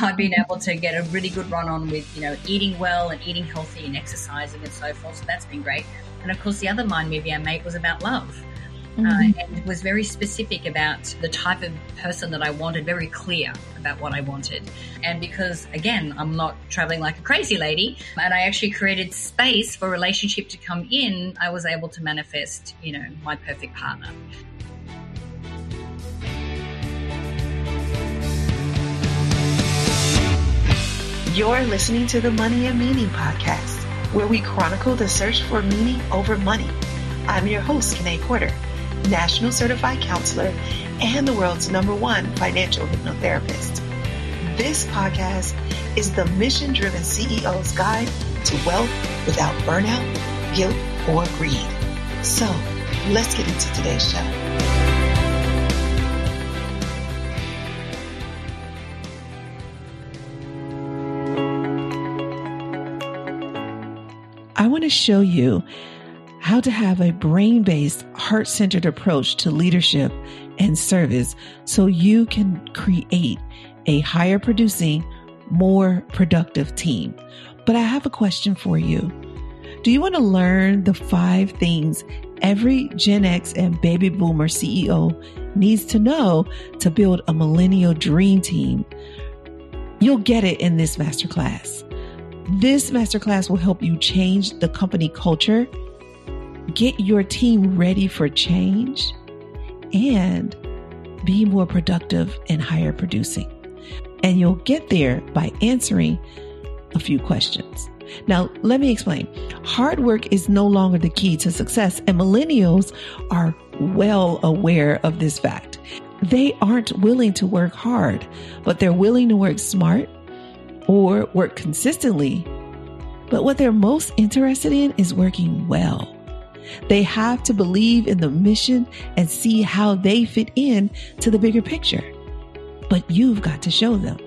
I've been able to get a really good run on with, you know, eating well and eating healthy and exercising and so forth. So that's been great. And of course, the other mind movie I made was about love. Uh, mm-hmm. Uh, and was very specific about the type of person that I wanted, very clear about what I wanted. And because, again, I'm not traveling like a crazy lady, and I actually created space for relationship to come in, I was able to manifest, you know, my perfect partner. You're listening to the Money and Meaning podcast, where we chronicle the search for meaning over money. I'm your host, Kanae Porter, National Certified Counselor and the world's number one financial hypnotherapist. This podcast is the mission driven CEO's guide to wealth without burnout, guilt, or greed. So let's get into today's show. Want to show you how to have a brain based, heart centered approach to leadership and service so you can create a higher producing, more productive team. But I have a question for you. Do you want to learn the five things every Gen X and baby boomer CEO needs to know to build a millennial dream team? You'll get it in this masterclass. This masterclass will help you change the company culture, get your team ready for change, and be more productive and higher producing. And you'll get there by answering a few questions. Now, let me explain. Hard work is no longer the key to success, and millennials are well aware of this fact. They aren't willing to work hard, but they're willing to work smart or work consistently. But what they're most interested in is working well. They have to believe in the mission and see how they fit in to the bigger picture. But you've got to show them.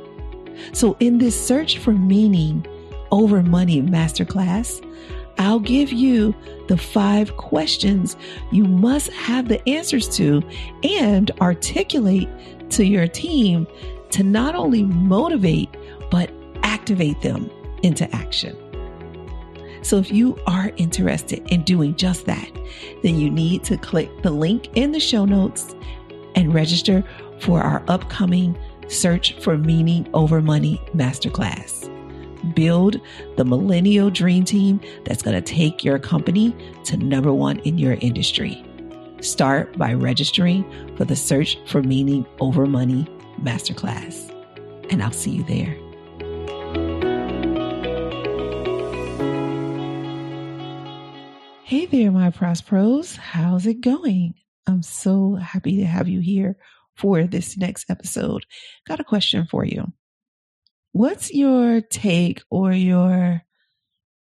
So in this search for meaning over money masterclass, I'll give you the five questions you must have the answers to and articulate to your team to not only motivate, but activate them into action. So if you are interested in doing just that, then you need to click the link in the show notes and register for our upcoming Search for Meaning Over Money Masterclass. Build the millennial dream team that's going to take your company to number one in your industry. Start by registering for the Search for Meaning Over Money Masterclass. And I'll see you there. Hey there, my Pros. How's it going? I'm so happy to have you here for this next episode. Got a question for you. What's your take or your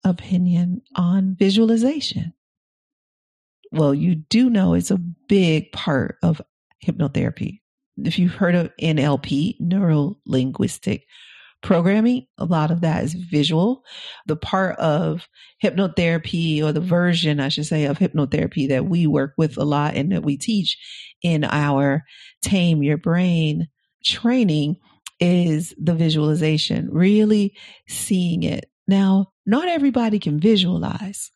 opinion on visualization? Well, you do know it's a big part of hypnotherapy. If you've heard of NLP, neuro linguistic programming, a lot of that is visual. The part of hypnotherapy or the version, I should say, of hypnotherapy that we work with a lot and that we teach in our Tame Your Brain training is the visualization, really seeing it. Now, not everybody can visualize.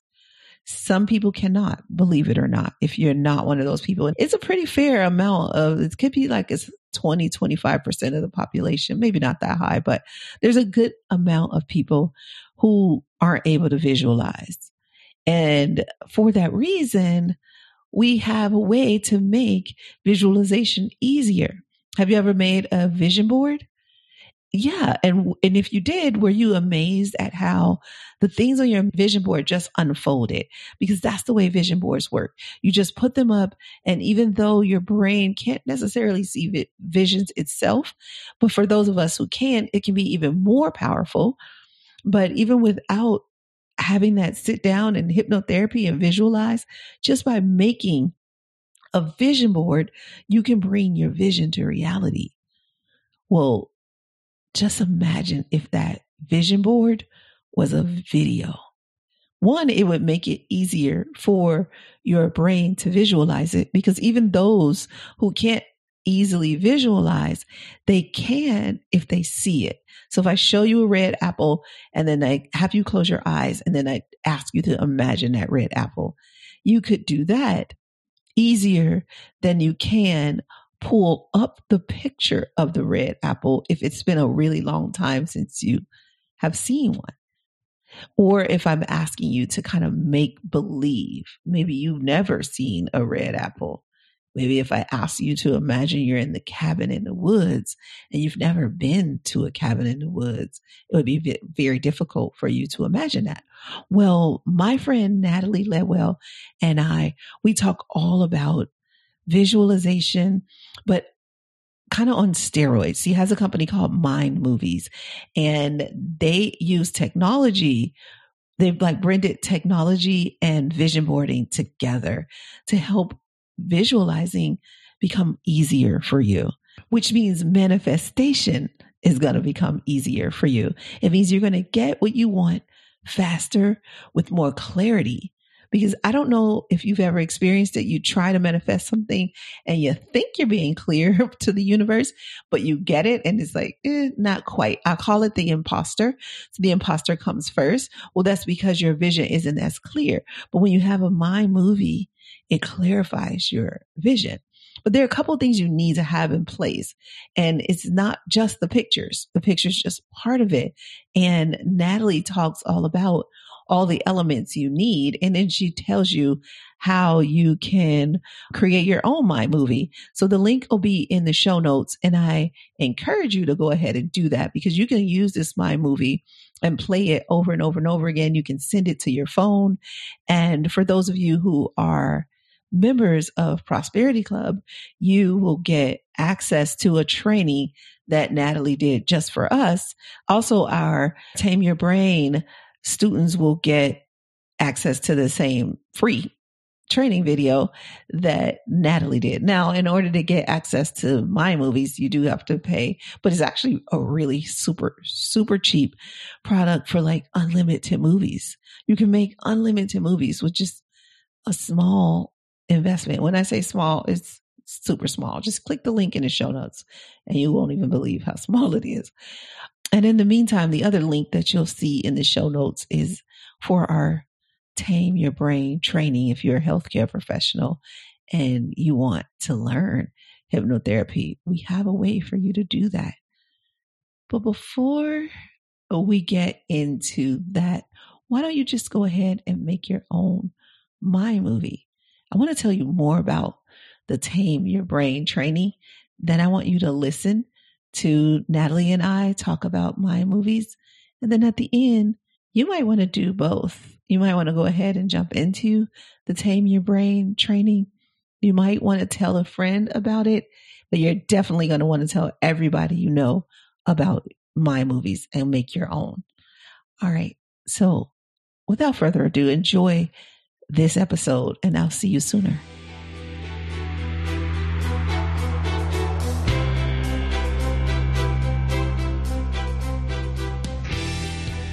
Some people cannot, believe it or not, if you're not one of those people. It's a pretty fair amount of, it could be like it's 20, 25% of the population, maybe not that high, but there's a good amount of people who aren't able to visualize. And for that reason, we have a way to make visualization easier. Have you ever made a vision board? Yeah and and if you did were you amazed at how the things on your vision board just unfolded? Because that's the way vision boards work. You just put them up and even though your brain can't necessarily see vi- visions itself but for those of us who can it can be even more powerful. But even without having that sit down and hypnotherapy and visualize just by making a vision board you can bring your vision to reality. Well just imagine if that vision board was a video. One, it would make it easier for your brain to visualize it because even those who can't easily visualize, they can if they see it. So if I show you a red apple and then I have you close your eyes and then I ask you to imagine that red apple, you could do that easier than you can pull up the picture of the red apple if it's been a really long time since you have seen one. Or if I'm asking you to kind of make believe, maybe you've never seen a red apple. Maybe if I ask you to imagine you're in the cabin in the woods and you've never been to a cabin in the woods, it would be very difficult for you to imagine that. Well, my friend Natalie Ledwell and I, we talk all about visualization, but kind of on steroids. He has a company called Mind Movies and they use technology. They've like blended technology and vision boarding together to help visualizing become easier for you, which means manifestation is going to become easier for you. It means you're going to get what you want faster with more clarity because I don't know if you've ever experienced it. You try to manifest something and you think you're being clear to the universe, but you get it and it's like, eh, not quite. I call it the imposter. So the imposter comes first. Well, that's because your vision isn't as clear. But when you have a mind movie, it clarifies your vision. But there are a couple of things you need to have in place. And it's not just the pictures. The picture's just part of it. And Natalie talks all about all the elements you need. And then she tells you how you can create your own mind movie. So the link will be in the show notes. And I encourage you to go ahead and do that because you can use this mind movie and play it over and over and over again. You can send it to your phone. And for those of you who are members of Prosperity Club, you will get access to a training that Natalie did just for us. Also, our Tame Your Brain students will get access to the same free training video that Natalie did. Now, in order to get access to Mind Movies, you do have to pay, but it's actually a really super, super cheap product for like unlimited movies. You can make unlimited movies with just a small investment. When I say small, it's super small. Just click the link in the show notes and you won't even believe how small it is. And in the meantime, the other link that you'll see in the show notes is for our Tame Your Brain training. If you're a healthcare professional and you want to learn hypnotherapy, we have a way for you to do that. But before we get into that, why don't you just go ahead and make your own mind movie? I want to tell you more about the Tame Your Brain training. Then I want you to listen to Natalie and I talk about Mind Movies. And then at the end, you might want to do both. You might want to go ahead and jump into the Tame Your Brain training. You might want to tell a friend about it, but you're definitely going to want to tell everybody you know about Mind Movies and make your own. All right. So without further ado, enjoy this episode and I'll see you sooner.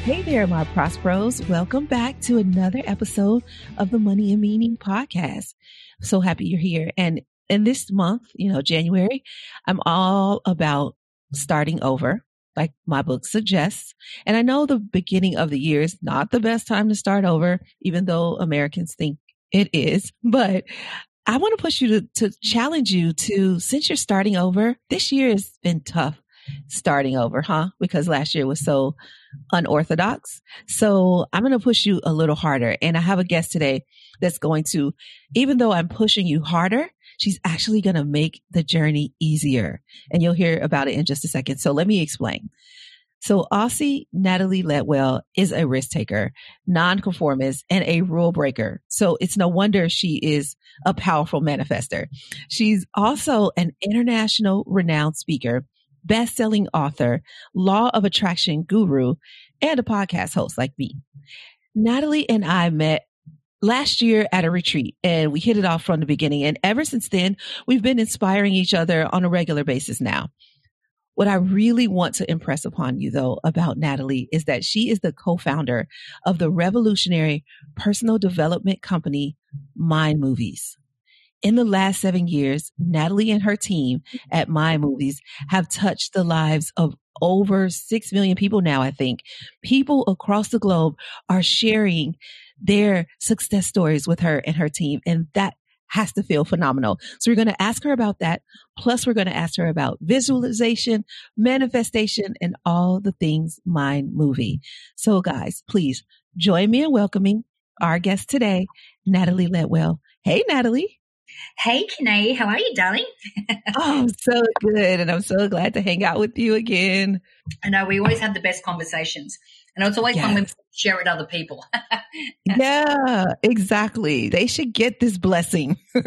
Hey there, my Prosperos. Welcome back to another episode of the Money and Meaning podcast. So happy you're here. And in this month, you know, January, I'm all about starting over, like my book suggests. And I know the beginning of the year is not the best time to start over, even though Americans think it is. But I want to push you to, to challenge you to, since you're starting over, this year has been tough starting over, huh? Because last year was so unorthodox. So I'm going to push you a little harder. And I have a guest today that's going to, even though I'm pushing you harder, she's actually going to make the journey easier. And you'll hear about it in just a second. So let me explain. So Aussie Natalie Ledwell is a risk taker, nonconformist, and a rule breaker. So it's no wonder she is a powerful manifester. She's also an international renowned speaker best-selling author, law of attraction guru, and a podcast host like me. Natalie and I met last year at a retreat and we hit it off from the beginning. And ever since then, we've been inspiring each other on a regular basis now. What I really want to impress upon you though about Natalie is that she is the co-founder of the revolutionary personal development company Mind Movies. In the last seven years, Natalie and her team at Mind Movies have touched the lives of over 6 million people now, I think. People across the globe are sharing their success stories with her and her team. And that has to feel phenomenal. So we're going to ask her about that. Plus, we're going to ask her about visualization, manifestation, and all the things mind movie. So guys, please join me in welcoming our guest today, Natalie Ledwell. Hey, Natalie. Hey, Kanae, how are you, darling? oh, so good. And I'm so glad to hang out with you again. I know we always have the best conversations. And it's always yes. fun when we share it with other people. yeah, exactly. They should get this blessing.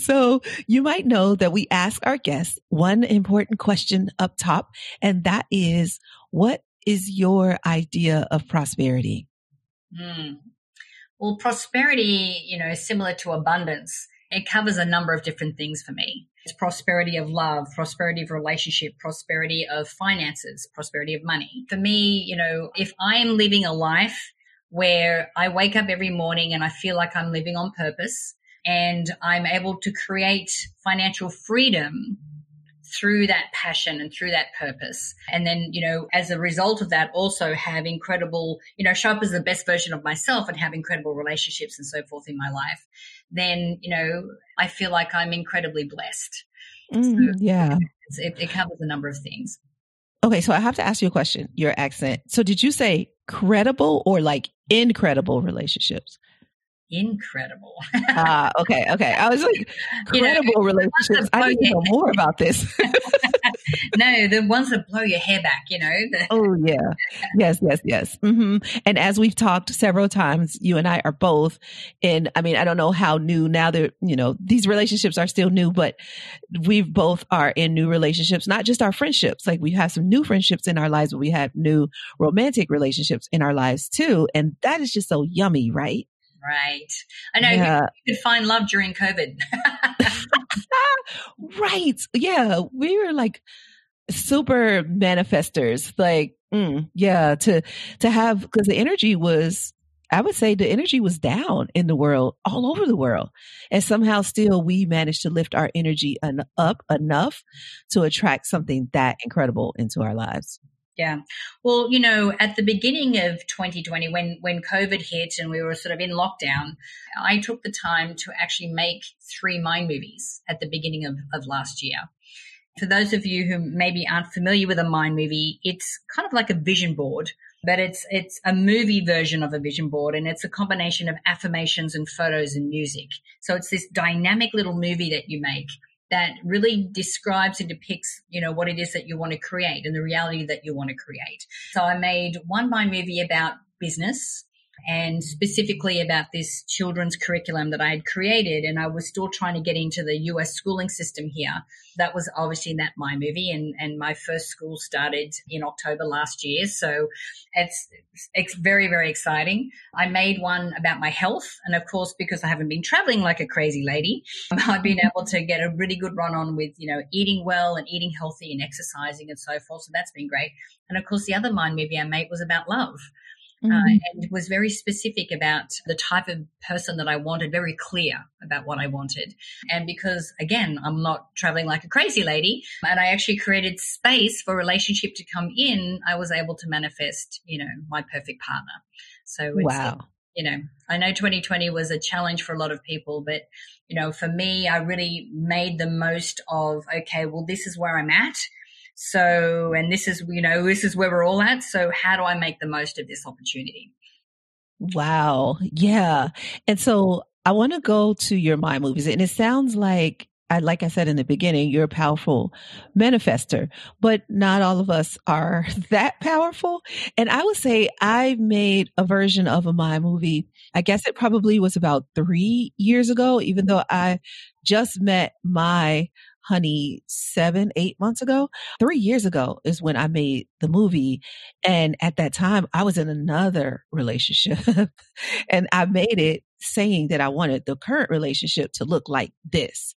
so you might know that we ask our guests one important question up top, and that is, what is your idea of prosperity? Mm. Well, prosperity, you know, similar to abundance. It covers a number of different things for me. It's prosperity of love, prosperity of relationship, prosperity of finances, prosperity of money. For me, you know, if I am living a life where I wake up every morning and I feel like I'm living on purpose and I'm able to create financial freedom through that passion and through that purpose. And then, you know, as a result of that, also have incredible, you know, show up as the best version of myself and have incredible relationships and so forth in my life, then, you know, I feel like I'm incredibly blessed. Mm, so yeah. It, it covers a number of things. Okay. So I have to ask you a question, your accent. So did you say credible or like incredible relationships? Incredible. Ah, uh, okay, okay. I was like, incredible you know, relationships. I need to know more about this. no, the ones that blow your hair back, you know. The- oh, yeah. Yes, yes, yes. Mm-hmm. And as we've talked several times, you and I are both in, I mean, I don't know how new now that, you know, these relationships are still new, but we both are in new relationships, not just our friendships. Like we have some new friendships in our lives, but we have new romantic relationships in our lives too. And that is just so yummy, right? Right. I know yeah. you could find love during COVID. right. Yeah. We were like super manifestors. Like, mm, yeah, to, to have, cause the energy was, I would say the energy was down in the world, all over the world. And somehow still we managed to lift our energy an, up enough to attract something that incredible into our lives. Yeah. Well, you know, at the beginning of 2020, when, when COVID hit and we were sort of in lockdown, I took the time to actually make three mind movies at the beginning of, of last year. For those of you who maybe aren't familiar with a mind movie, it's kind of like a vision board, but it's, it's a movie version of a vision board and it's a combination of affirmations and photos and music. So it's this dynamic little movie that you make that really describes and depicts, you know, what it is that you want to create and the reality that you want to create. So I made one mind movie about business and specifically about this children's curriculum that I had created. And I was still trying to get into the US schooling system here. That was obviously in that my movie and, and my first school started in October last year. So it's, it's very, very exciting. I made one about my health. And of course, because I haven't been traveling like a crazy lady, I've been able to get a really good run on with, you know, eating well and eating healthy and exercising and so forth. So that's been great. And of course, the other mind movie I made was about love. Uh, mm-hmm. uh, and was very specific about the type of person that I wanted, very clear about what I wanted. And because again, I'm not traveling like a crazy lady and I actually created space for relationship to come in, I was able to manifest, you know, my perfect partner. So wow. You know, I know 2020 was a challenge for a lot of people, but you know, for me, I really made the most of, okay, well, this is where I'm at so, and this is, you know, this is where we're all at. So how do I make the most of this opportunity? Wow. Yeah. And so I want to go to your mind movies and it sounds like I, like I said in the beginning, you're a powerful manifester, but not all of us are that powerful. And I would say I made a version of a my movie. I guess it probably was about three years ago, even though I just met my honey seven, eight months ago. Three years ago is when I made the movie. And at that time, I was in another relationship and I made it saying that I wanted the current relationship to look like this.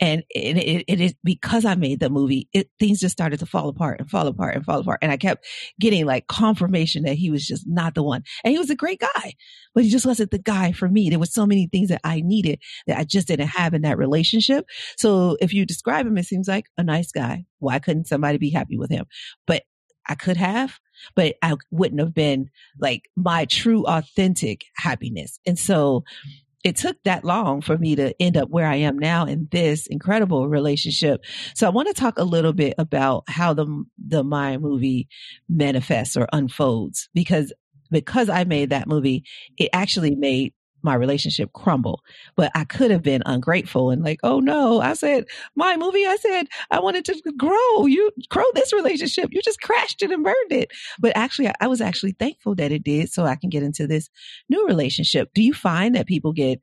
And it, it is because I made the movie, it, things just started to fall apart and fall apart and fall apart. And I kept getting like confirmation that he was just not the one. And he was a great guy, but he just wasn't the guy for me. There was so many things that I needed that I just didn't have in that relationship. So if you describe him, it seems like a nice guy. Why couldn't somebody be happy with him? But I could have, but I wouldn't have been like my true authentic happiness. And so it took that long for me to end up where I am now in this incredible relationship. So I want to talk a little bit about how the the my movie manifests or unfolds because because I made that movie, it actually made my relationship crumble. But I could have been ungrateful and like, oh no, I said my movie, I said I wanted to grow. You grow this relationship. You just crashed it and burned it. But actually, I was actually thankful that it did so I can get into this new relationship. Do you find that people get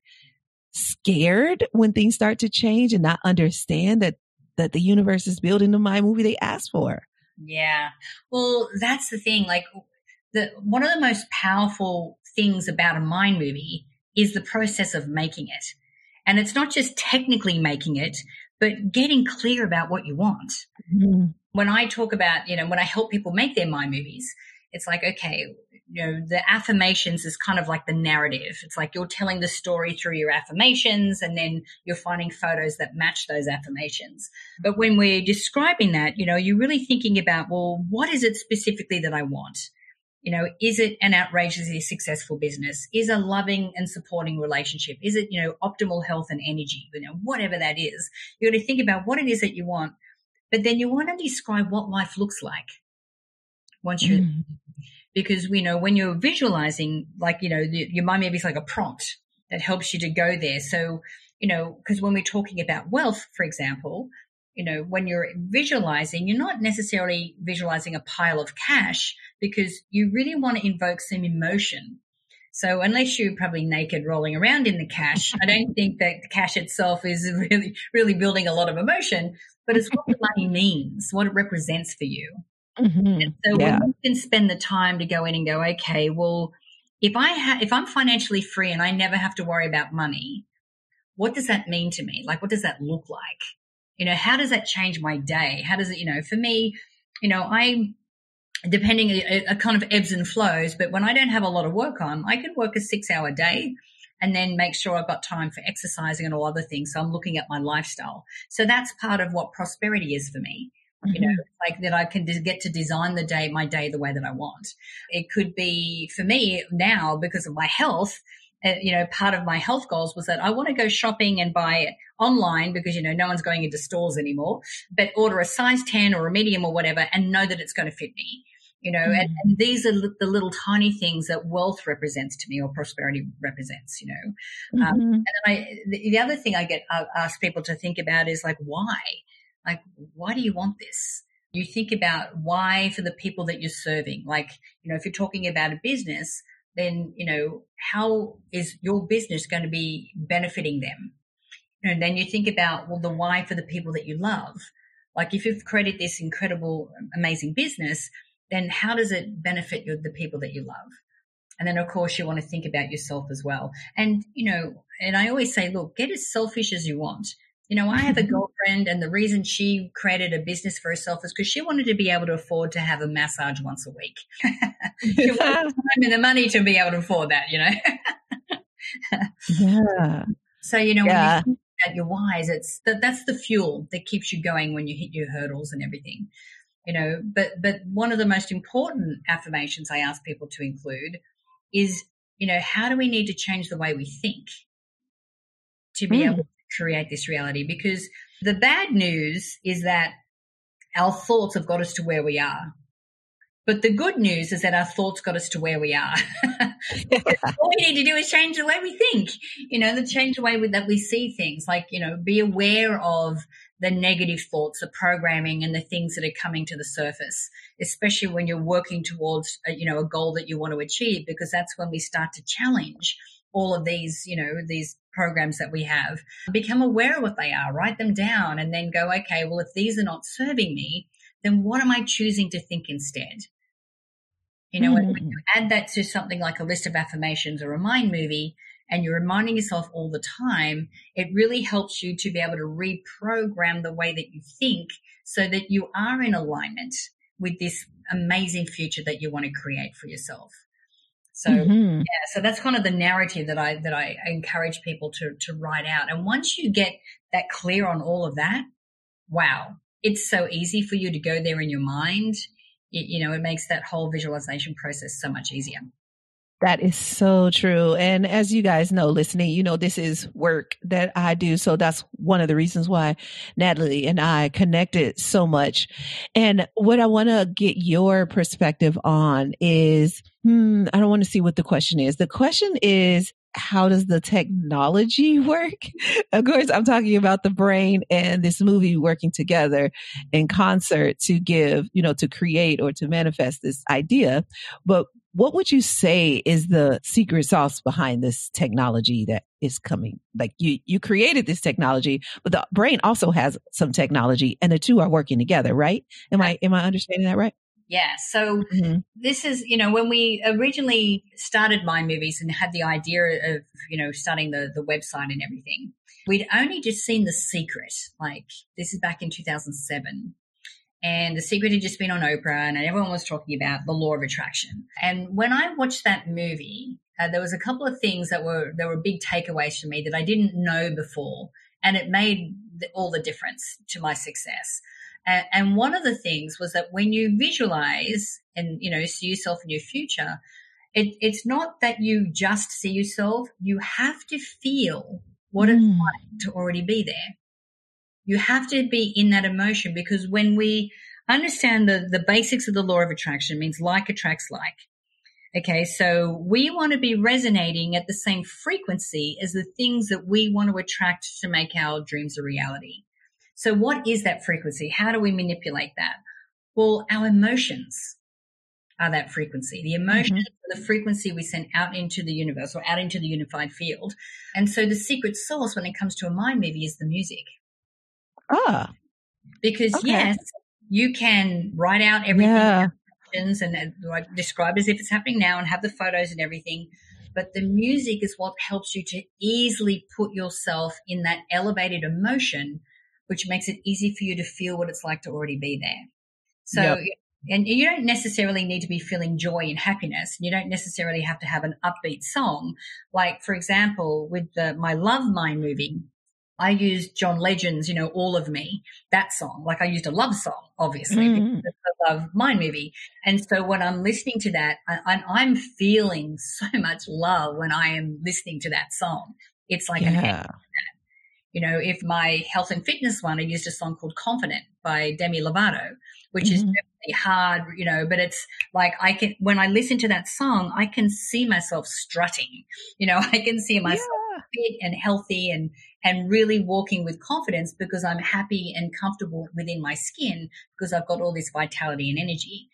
scared when things start to change and not understand that that the universe is building the my movie they asked for? Yeah. Well, that's the thing. Like the one of the most powerful things about a mind movie is the process of making it. And it's not just technically making it, but getting clear about what you want. Mm-hmm. When I talk about, you know, when I help people make their mind movies, it's like, okay, you know, the affirmations is kind of like the narrative. It's like you're telling the story through your affirmations and then you're finding photos that match those affirmations. But when we're describing that, you know, you're really thinking about, well, what is it specifically that I want? You know, is it an outrageously successful business? Is a loving and supporting relationship? Is it, you know, optimal health and energy? You know, whatever that is, you got to think about what it is that you want, but then you want to describe what life looks like once you, mm. because, you know, when you're visualizing, like, you know, your mind maybe is like a prompt that helps you to go there. So, you know, because when we're talking about wealth, for example, you know, when you're visualizing, you're not necessarily visualizing a pile of cash because you really want to invoke some emotion. So unless you're probably naked rolling around in the cash, I don't think that the cash itself is really, really building a lot of emotion, but it's what the money means, what it represents for you. Mm-hmm. And so yeah. when you can spend the time to go in and go, okay, well, if I have, if I'm financially free and I never have to worry about money, what does that mean to me? Like, what does that look like? You know, how does that change my day? How does it, you know, for me, you know, I, depending, a, a kind of ebbs and flows, but when I don't have a lot of work on, I can work a six hour day and then make sure I've got time for exercising and all other things. So I'm looking at my lifestyle. So that's part of what prosperity is for me. Mm-hmm. You know, mm-hmm. like that I can get to design the day, my day the way that I want. It could be for me now because of my health uh, you know, part of my health goals was that I want to go shopping and buy it online because, you know, no one's going into stores anymore, but order a size 10 or a medium or whatever and know that it's going to fit me. You know, mm-hmm. and, and, these are the little tiny things that wealth represents to me or prosperity represents, you know. Um, mm-hmm. Um, and then I, the, the, other thing I get uh, asked people to think about is like, why? Like, why do you want this? You think about why for the people that you're serving. Like, you know, if you're talking about a business, then, you know, how is your business going to be benefiting them? And then you think about, well, the why for the people that you love. Like if you've created this incredible, amazing business, then how does it benefit your, the people that you love? And then of course you want to think about yourself as well. And, you know, and I always say, look, get as selfish as you want. You know, I have a girlfriend, and the reason she created a business for herself is because she wanted to be able to afford to have a massage once a week. she wanted the time and the money to be able to afford that, you know. yeah. So you know, yeah. when you at your whys, it's that that's the fuel that keeps you going when you hit your hurdles and everything. You know, but but one of the most important affirmations I ask people to include is, you know, how do we need to change the way we think to be mm. able create this reality because the bad news is that our thoughts have got us to where we are. But the good news is that our thoughts got us to where we are. All we need to do is change the way we think, you know, the change the way we, that we see things. Like, you know, be aware of the negative thoughts, the programming and the things that are coming to the surface, especially when you're working towards, a, you know, a goal that you want to achieve, because that's when we start to challenge all of these, you know, these programs that we have, become aware of what they are, write them down, and then go, okay, well, if these are not serving me, then what am I choosing to think instead? You know, mm-hmm. when you add that to something like a list of affirmations or a mind movie, and you're reminding yourself all the time, it really helps you to be able to reprogram the way that you think so that you are in alignment with this amazing future that you want to create for yourself. So mm-hmm. yeah, so that's kind of the narrative that I that I encourage people to to write out. And once you get that clear on all of that, wow, it's so easy for you to go there in your mind. It, you know, it makes that whole visualization process so much easier. That is so true. And as you guys know, listening, you know, this is work that I do. So that's one of the reasons why Natalie and I connected so much. And what I want to get your perspective on is, hmm, I don't want to see what the question is. The question is, how does the technology work? of course, I'm talking about the brain and this movie working together in concert to give, you know, to create or to manifest this idea. But what would you say is the secret sauce behind this technology that is coming? Like you, you created this technology, but the brain also has some technology and the two are working together, right? Am I, am I understanding that right? Yeah. So mm-hmm. this is, you know, when we originally started Mind Movies and had the idea of, you know, starting the, the website and everything, we'd only just seen The Secret. Like this is back in 2007 and The Secret had just been on Oprah, and everyone was talking about the law of attraction. And when I watched that movie, uh, there was a couple of things that were there were big takeaways for me that I didn't know before, and it made the, all the difference to my success. And, and one of the things was that when you visualize and you know see yourself in your future, it, it's not that you just see yourself; you have to feel what mm. it's like to already be there. You have to be in that emotion because when we understand the, the basics of the law of attraction means like attracts like. Okay. So we want to be resonating at the same frequency as the things that we want to attract to make our dreams a reality. So what is that frequency? How do we manipulate that? Well, our emotions are that frequency. The emotions mm-hmm. the frequency we send out into the universe or out into the unified field. And so the secret source when it comes to a mind movie is the music. Ah. Because okay. yes, you can write out everything yeah. and, and like, describe as if it's happening now and have the photos and everything. But the music is what helps you to easily put yourself in that elevated emotion, which makes it easy for you to feel what it's like to already be there. So, yep. and you don't necessarily need to be feeling joy and happiness. You don't necessarily have to have an upbeat song. Like, for example, with the, my Love Mind movie, I used John Legend's, you know, All of Me, that song. Like I used a love song, obviously, mm. I love my movie. And so when I'm listening to that, I, am feeling so much love when I am listening to that song. It's like yeah. You know, if my health and fitness one, I used a song called Confident by Demi Lovato, which mm-hmm. is definitely hard, you know, but it's like I can, when I listen to that song, I can see myself strutting, you know, I can see myself yeah. fit and healthy and, and really walking with confidence because I'm happy and comfortable within my skin because I've got all this vitality and energy.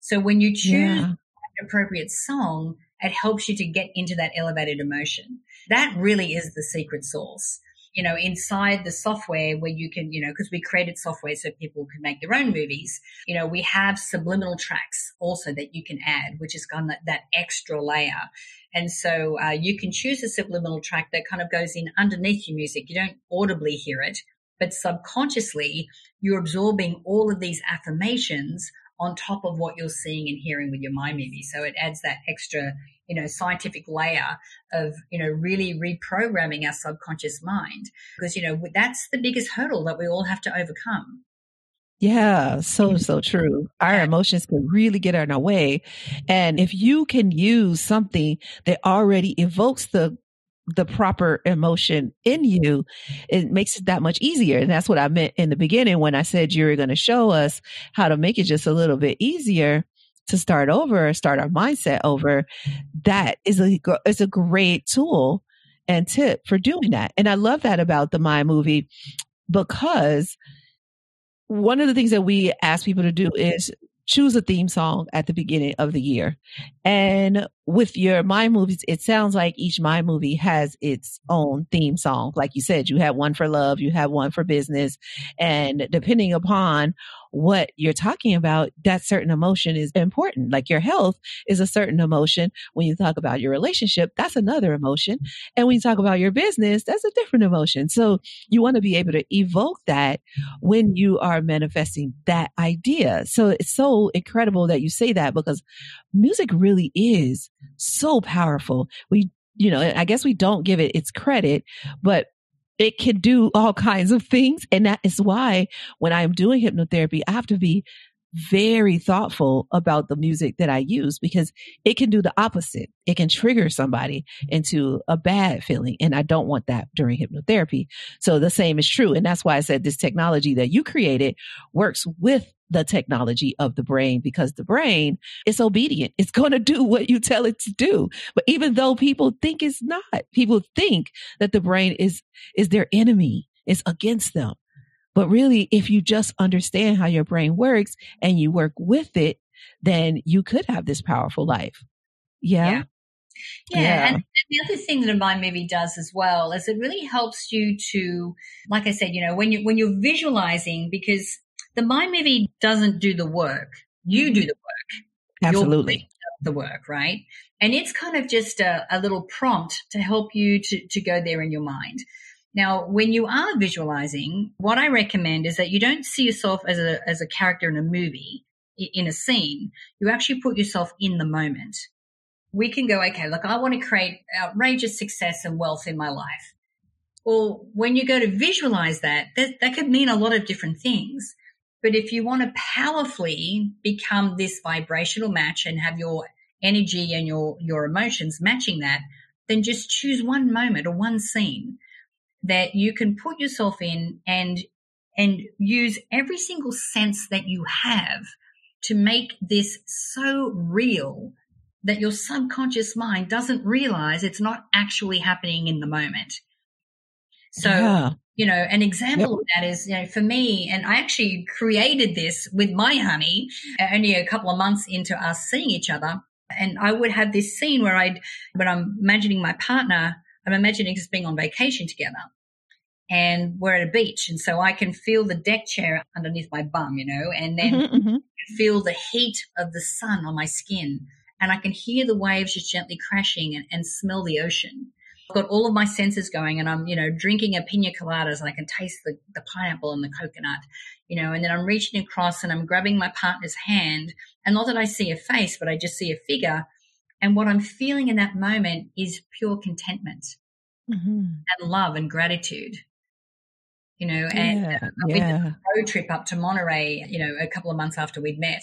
So when you choose yeah. an appropriate song, it helps you to get into that elevated emotion. That really is the secret sauce. You know, inside the software where you can, you know, because we created software so people can make their own movies, you know, we have subliminal tracks also that you can add, which is kind of that, that extra layer. And so uh, you can choose a subliminal track that kind of goes in underneath your music. You don't audibly hear it, but subconsciously you're absorbing all of these affirmations on top of what you're seeing and hearing with your mind movie. So it adds that extra, you know, scientific layer of, you know, really reprogramming our subconscious mind because, you know, that's the biggest hurdle that we all have to overcome. Yeah, so, mm-hmm. so true. Our emotions can really get in our way. And if you can use something that already evokes the the proper emotion in you, it makes it that much easier. And that's what I meant in the beginning when I said you were going to show us how to make it just a little bit easier to start over, start our mindset over. That is a, is a great tool and tip for doing that. And I love that about the Mind movie because one of the things that we ask people to do is choose a theme song at the beginning of the year. And with your Mind movies, it sounds like each Mind movie has its own theme song. Like you said, you have one for love, you have one for business. And depending upon what you're talking about, that certain emotion is important. Like your health is a certain emotion. When you talk about your relationship, that's another emotion. And when you talk about your business, that's a different emotion. So you want to be able to evoke that when you are manifesting that idea. So it's so incredible that you say that because music really is so powerful. We, you know, I guess we don't give it its credit, but it can do all kinds of things. And that is why when I'm doing hypnotherapy, I have to be very thoughtful about the music that I use because it can do the opposite. It can trigger somebody into a bad feeling. And I don't want that during hypnotherapy. So the same is true. And that's why I said this technology that you created works with the technology of the brain because the brain is obedient. It's going to do what you tell it to do. But even though people think it's not, people think that the brain is, is their enemy, is against them. But really, if you just understand how your brain works and you work with it, then you could have this powerful life. Yeah. Yeah. Yeah, yeah. And, and, the other thing that a mind movie does as well is it really helps you to, like I said, you know, when you when you're visualizing, because the mind movie doesn't do the work, you do the work. Absolutely, the work, right? And it's kind of just a, a little prompt to help you to to go there in your mind. Now, when you are visualizing, what I recommend is that you don't see yourself as a, as a character in a movie, in a scene. You actually put yourself in the moment. We can go, okay, look, I want to create outrageous success and wealth in my life. Well, when you go to visualize that, that, that could mean a lot of different things. But if you want to powerfully become this vibrational match and have your energy and your, your emotions matching that, then just choose one moment or one scene that you can put yourself in and and use every single sense that you have to make this so real that your subconscious mind doesn't realize it's not actually happening in the moment. So, yeah. you know, an example yep. of that is, you know, for me, and I actually created this with my honey only a couple of months into us seeing each other. And I would have this scene where I'd, when I'm imagining my partner, I'm imagining us being on vacation together and we're at a beach. And so I can feel the deck chair underneath my bum, you know, and then mm-hmm, mm-hmm. feel the heat of the sun on my skin. And I can hear the waves just gently crashing and, and smell the ocean. I've got all of my senses going and I'm, you know, drinking a pina coladas and I can taste the, the pineapple and the coconut, you know, and then I'm reaching across and I'm grabbing my partner's hand. And not that I see a face, but I just see a figure. And what I'm feeling in that moment is pure contentment mm-hmm. and love and gratitude. You know, and yeah, we did a road trip up to Monterey, you know, a couple of months after we'd met.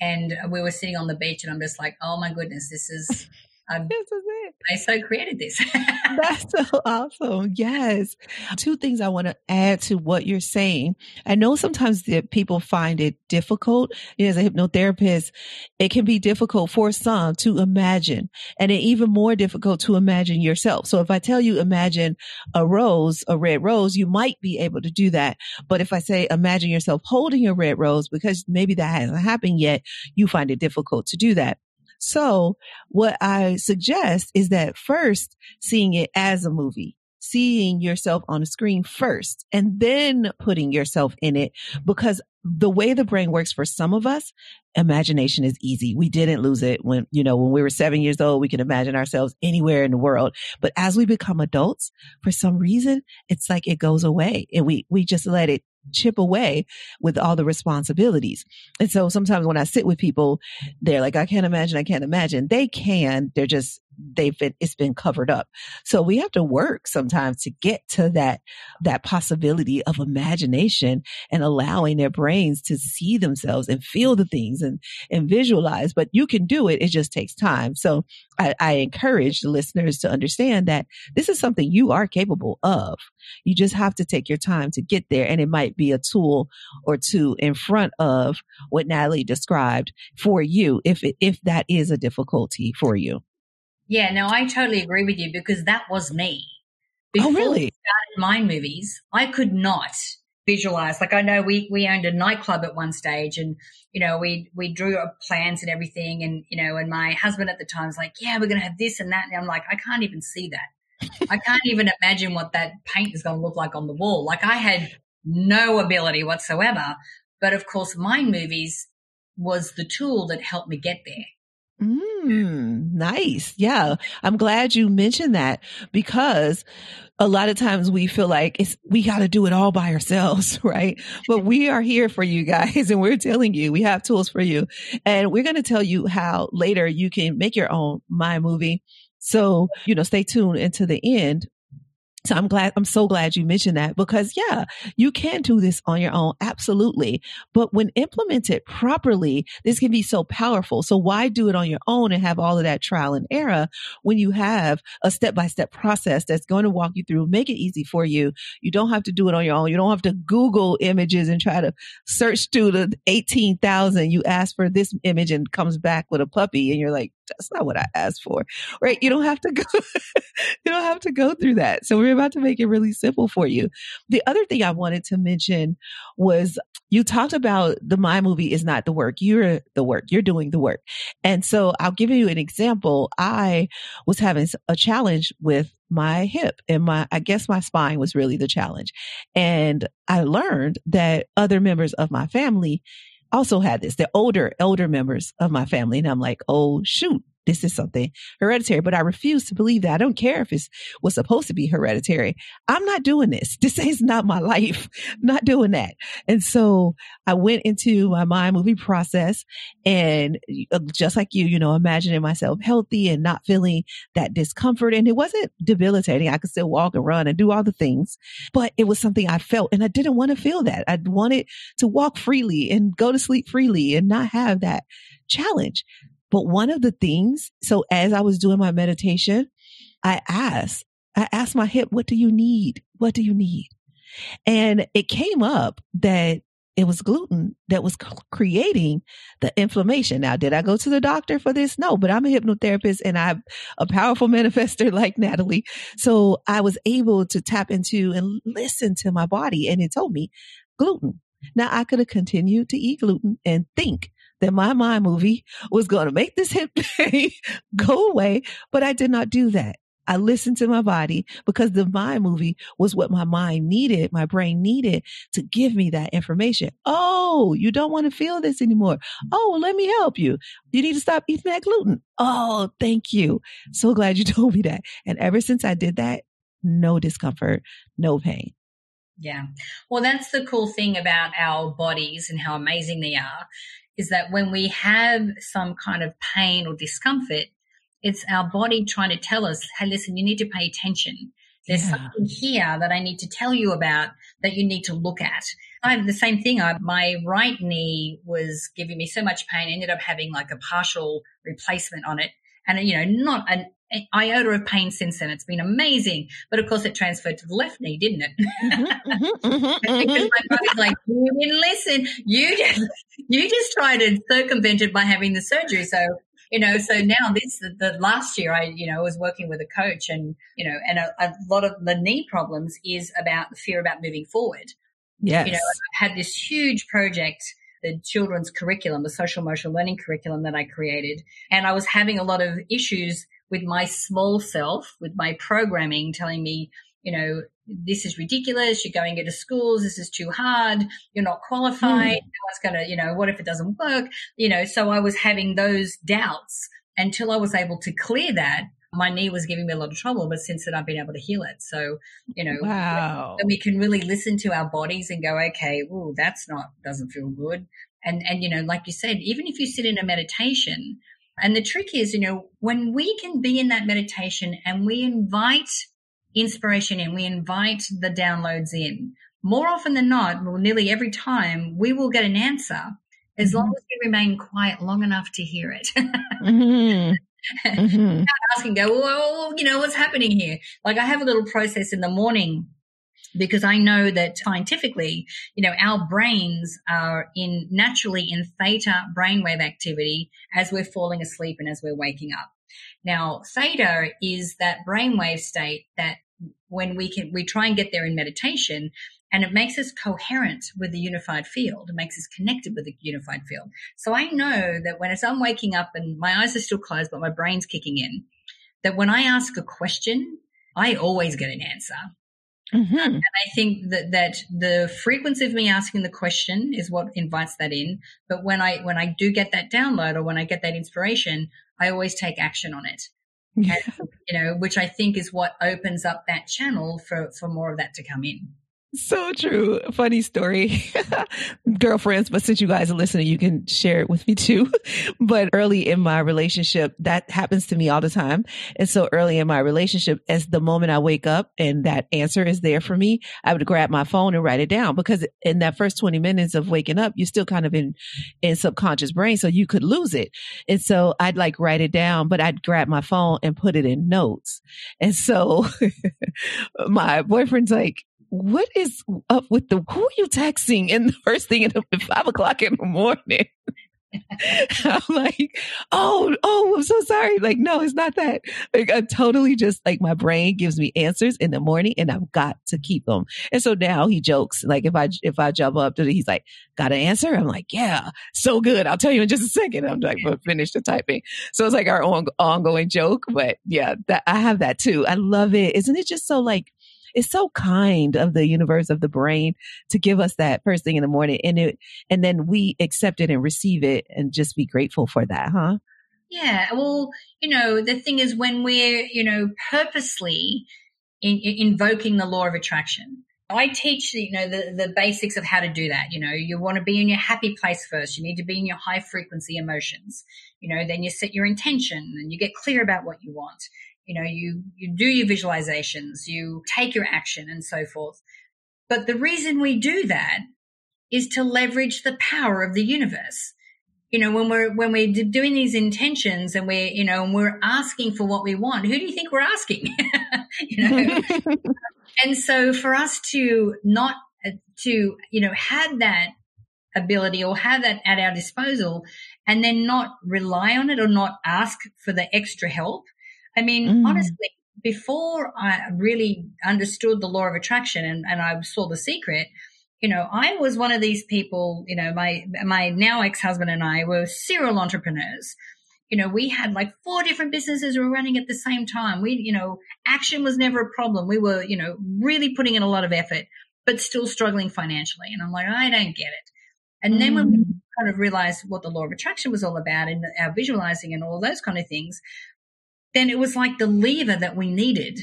And we were sitting on the beach and I'm just like, oh my goodness, this is um, this is it. I so created this. That's so awesome. Yes. Two things I want to add to what you're saying. I know sometimes that people find it difficult. You know, as a hypnotherapist, it can be difficult for some to imagine and it even more difficult to imagine yourself. So if I tell you imagine a rose, a red rose, you might be able to do that. But if I say imagine yourself holding a red rose because maybe that hasn't happened yet, you find it difficult to do that. So what I suggest is that first seeing it as a movie, seeing yourself on a screen first and then putting yourself in it because the way the brain works for some of us, imagination is easy. We didn't lose it when, you know, when we were seven years old, we can imagine ourselves anywhere in the world. But as we become adults, for some reason, it's like it goes away and we, we just let it chip away with all the responsibilities. And so sometimes when I sit with people, they're like, I can't imagine, I can't imagine. They can, they're just they've been it's been covered up. So we have to work sometimes to get to that that possibility of imagination and allowing their brains to see themselves and feel the things and and visualize but you can do it it just takes time. So I, I encourage the listeners to understand that this is something you are capable of. You just have to take your time to get there and it might be a tool or two in front of what natalie described for you if it, if that is a difficulty for you yeah, no, I totally agree with you because that was me. Oh, Before oh, really? I started mind movies, I could not visualize. Like I know we we owned a nightclub at one stage, and you know we we drew up plans and everything, and you know, and my husband at the time was like, "Yeah, we're gonna have this and that," and I'm like, I can't even see that. I can't even imagine what that paint is going to look like on the wall. Like I had no ability whatsoever. But of course, Mind Movies was the tool that helped me get there. Mm, nice. Yeah. I'm glad you mentioned that because a lot of times we feel like it's, we got to do it all by ourselves, right? But we are here for you guys and we're telling you we have tools for you and we're going to tell you how later you can make your own my movie. So, you know, stay tuned into the end so I'm glad, I'm so glad you mentioned that because yeah, you can do this on your own. Absolutely. But when implemented properly, this can be so powerful. So why do it on your own and have all of that trial and error when you have a step by step process that's going to walk you through, make it easy for you. You don't have to do it on your own. You don't have to Google images and try to search through the 18,000. You ask for this image and comes back with a puppy and you're like, that's not what I asked for, right? You don't have to go, you don't have to go through that. So we're about to make it really simple for you. The other thing I wanted to mention was you talked about the mind movie is not the work. You're the work. You're doing the work. And so I'll give you an example. I was having a challenge with my hip and my, I guess my spine was really the challenge. And I learned that other members of my family also had this. The older, elder members of my family. And I'm like, oh, shoot, this is something hereditary, but I refuse to believe that. I don't care if it was supposed to be hereditary. I'm not doing this. This is not my life. not doing that. And so I went into my mind movie process and uh, just like you, you know, imagining myself healthy and not feeling that discomfort. And it wasn't debilitating. I could still walk and run and do all the things, but it was something I felt and I didn't want to feel that. I wanted to walk freely and go to sleep freely and not have that challenge. But one of the things, so as I was doing my meditation, I asked, I asked my hip, what do you need? What do you need? And it came up that it was gluten that was creating the inflammation. Now, did I go to the doctor for this? No, but I'm a hypnotherapist and I'm a powerful manifester like Natalie. So I was able to tap into and listen to my body and it told me gluten. Now I could have continued to eat gluten and think that my mind movie was going to make this hip pain go away, but I did not do that. I listened to my body because the mind movie was what my mind needed, my brain needed to give me that information. Oh, you don't want to feel this anymore. Oh, let me help you. You need to stop eating that gluten. Oh, thank you. So glad you told me that. And ever since I did that, no discomfort, no pain. Yeah. Well, that's the cool thing about our bodies and how amazing they are is that when we have some kind of pain or discomfort, it's our body trying to tell us, hey, listen, you need to pay attention. There's yeah. something here that I need to tell you about that you need to look at. I have the same thing. I, my right knee was giving me so much pain. I ended up having like a partial replacement on it. And, you know, not an iota of pain since then. It's been amazing. But of course, it transferred to the left knee, didn't it? Mm-hmm, mm-hmm, mm-hmm, because my body's like, you didn't listen. You just, you just tried to circumvent it by having the surgery. So, you know, so now this, the, the last year I, you know, was working with a coach and, you know, and a, a lot of the knee problems is about the fear about moving forward. Yes. You know, I had this huge project the children's curriculum, the social emotional learning curriculum that I created. And I was having a lot of issues with my small self, with my programming telling me, you know, this is ridiculous. You're going into schools. This is too hard. You're not qualified. Mm. What's going to, you know, what if it doesn't work? You know, so I was having those doubts until I was able to clear that. My knee was giving me a lot of trouble, but since then I've been able to heal it. So, you know, wow. we can really listen to our bodies and go, okay, well, that's not, doesn't feel good. And, and, you know, like you said, even if you sit in a meditation, and the trick is, you know, when we can be in that meditation and we invite inspiration in, we invite the downloads in, more often than not, well, nearly every time, we will get an answer as mm-hmm. long as we remain quiet long enough to hear it. mm-hmm. mm-hmm. ask and go, well, you know, what's happening here? Like I have a little process in the morning because I know that scientifically, you know, our brains are in naturally in theta brainwave activity as we're falling asleep and as we're waking up. Now, theta is that brainwave state that when we can, we try and get there in meditation and it makes us coherent with the unified field. It makes us connected with the unified field. So I know that when I'm waking up and my eyes are still closed, but my brain's kicking in, that when I ask a question, I always get an answer Mm-hmm. And I think that, that the frequency of me asking the question is what invites that in. But when I, when I do get that download or when I get that inspiration, I always take action on it. Yeah. And, you know, which I think is what opens up that channel for, for more of that to come in. So true. Funny story. Girlfriends, but since you guys are listening, you can share it with me too. but early in my relationship, that happens to me all the time. And so early in my relationship, as the moment I wake up and that answer is there for me, I would grab my phone and write it down because in that first 20 minutes of waking up, you're still kind of in, in subconscious brain. So you could lose it. And so I'd like write it down, but I'd grab my phone and put it in notes. And so my boyfriend's like, what is up with the who are you texting in the first thing at five o'clock in the morning? I'm like, oh, oh, I'm so sorry. Like, no, it's not that. Like, I totally just like my brain gives me answers in the morning, and I've got to keep them. And so now he jokes like if I if I jump up to the, he's like, got an answer? I'm like, yeah, so good. I'll tell you in just a second. I'm like, but finish the typing. So it's like our on, ongoing joke, but yeah, that I have that too. I love it. Isn't it just so like it's so kind of the universe of the brain to give us that first thing in the morning and it and then we accept it and receive it and just be grateful for that huh yeah well you know the thing is when we're you know purposely in, in invoking the law of attraction I teach, you know, the, the basics of how to do that. You know, you want to be in your happy place first. You need to be in your high frequency emotions. You know, then you set your intention and you get clear about what you want you know, you, you do your visualizations, you take your action and so forth. But the reason we do that is to leverage the power of the universe. You know, when we're, when we're doing these intentions and we're, you know, and we're asking for what we want, who do you think we're asking? you know? and so for us to not, uh, to, you know, have that ability or have that at our disposal and then not rely on it or not ask for the extra help I mean, mm. honestly, before I really understood the law of attraction and, and I saw the secret, you know, I was one of these people, you know, my, my now ex-husband and I were serial entrepreneurs. You know, we had like four different businesses we were running at the same time. We, you know, action was never a problem. We were, you know, really putting in a lot of effort, but still struggling financially. And I'm like, I don't get it. And mm. then when we mm. kind of realized what the law of attraction was all about and our visualizing and all those kind of things, then it was like the lever that we needed.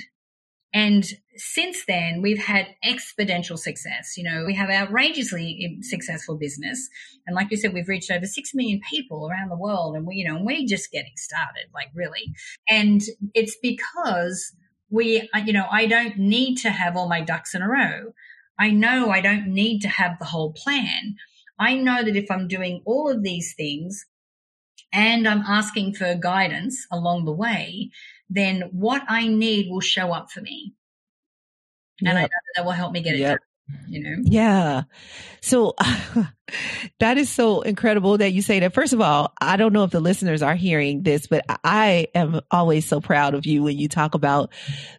And since then, we've had exponential success. You know, we have outrageously successful business. And like you said, we've reached over 6 million people around the world. And we, you know, we're just getting started, like really. And it's because we, uh, you know, I don't need to have all my ducks in a row. I know I don't need to have the whole plan. I know that if I'm doing all of these things, and I'm asking for guidance along the way, then what I need will show up for me. And yep. I know that, that will help me get it yep. done. You know? Yeah. So that is so incredible that you say that. First of all, I don't know if the listeners are hearing this, but I am always so proud of you when you talk about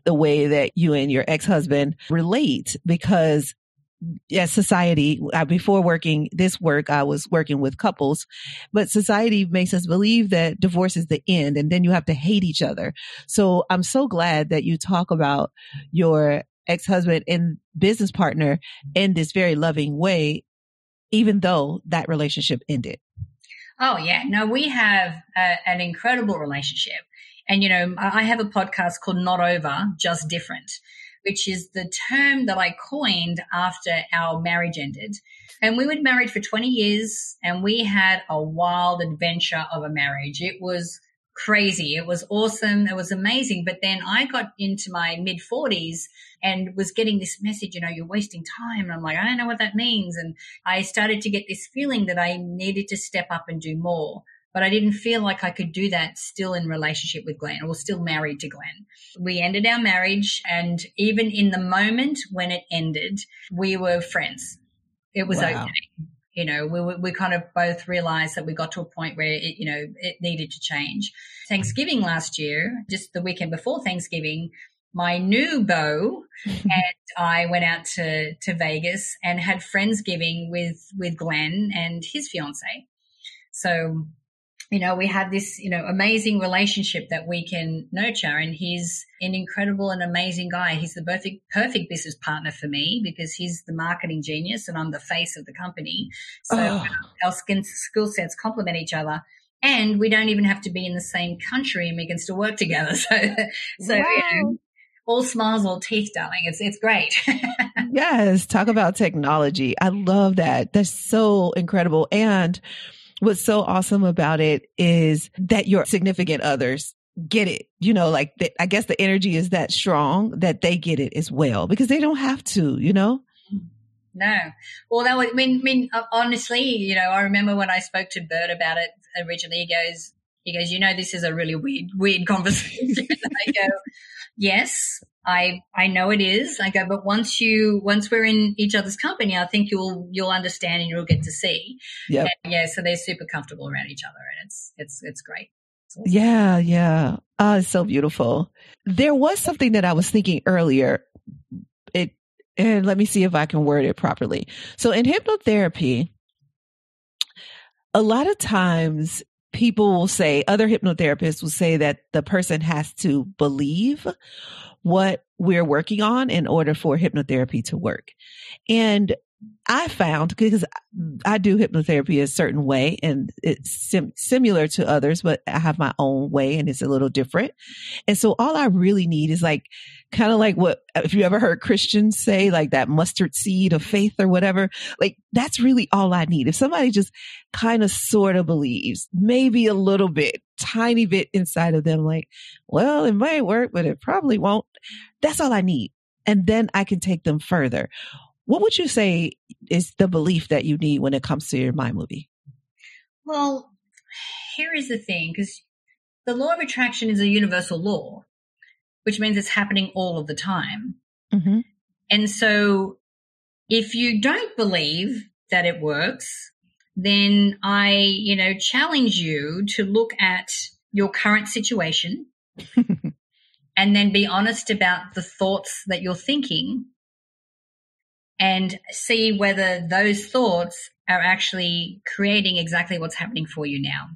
the way that you and your ex-husband relate because as society, uh, before working this work, I was working with couples, but society makes us believe that divorce is the end and then you have to hate each other. So I'm so glad that you talk about your ex-husband and business partner in this very loving way, even though that relationship ended. Oh yeah. No, we have a, an incredible relationship. And you know, I have a podcast called Not Over, Just Different which is the term that I coined after our marriage ended. And we were married for 20 years and we had a wild adventure of a marriage. It was crazy. It was awesome. It was amazing. But then I got into my mid 40s and was getting this message, you know, you're wasting time. And I'm like, I don't know what that means. And I started to get this feeling that I needed to step up and do more but I didn't feel like I could do that still in relationship with Glenn or still married to Glenn. We ended our marriage and even in the moment when it ended, we were friends. It was wow. okay. You know, we, we kind of both realized that we got to a point where it, you know, it needed to change. Thanksgiving last year, just the weekend before Thanksgiving, my new beau and I went out to, to Vegas and had Friendsgiving with, with Glenn and his fiance. So you know, we have this, you know, amazing relationship that we can nurture. And he's an incredible and amazing guy. He's the perfect, perfect business partner for me because he's the marketing genius and I'm the face of the company. So oh. our skill sets complement each other. And we don't even have to be in the same country and we can still work together. So, so, wow. you know, all smiles, all teeth, darling. It's, it's great. yes. Talk about technology. I love that. That's so incredible. And, what's so awesome about it is that your significant others get it. You know, like the, I guess the energy is that strong that they get it as well because they don't have to, you know? No. Well, that was, I mean, I mean, uh, honestly, you know, I remember when I spoke to Bert about it originally, he goes, he goes, you know, this is a really weird, weird conversation. I go, yes, I I know it is. I go, but once you once we're in each other's company, I think you'll you'll understand and you'll get to see. Yeah, yeah. So they're super comfortable around each other, and it's it's it's great. It's awesome. Yeah, yeah. Oh, it's so beautiful. There was something that I was thinking earlier. It and let me see if I can word it properly. So in hypnotherapy, a lot of times people will say, other hypnotherapists will say that the person has to believe what we're working on in order for hypnotherapy to work. And I found because I do hypnotherapy a certain way and it's sim- similar to others, but I have my own way and it's a little different. And so all I really need is like, kind of like what, if you ever heard Christians say, like that mustard seed of faith or whatever, like that's really all I need. If somebody just kind of sort of believes, maybe a little bit, tiny bit inside of them, like, well, it might work, but it probably won't. That's all I need. And then I can take them further. What would you say is the belief that you need when it comes to your mind movie? Well, here is the thing because the law of attraction is a universal law, which means it's happening all of the time. Mm-hmm. And so if you don't believe that it works, then I, you know, challenge you to look at your current situation and then be honest about the thoughts that you're thinking and see whether those thoughts are actually creating exactly what's happening for you now.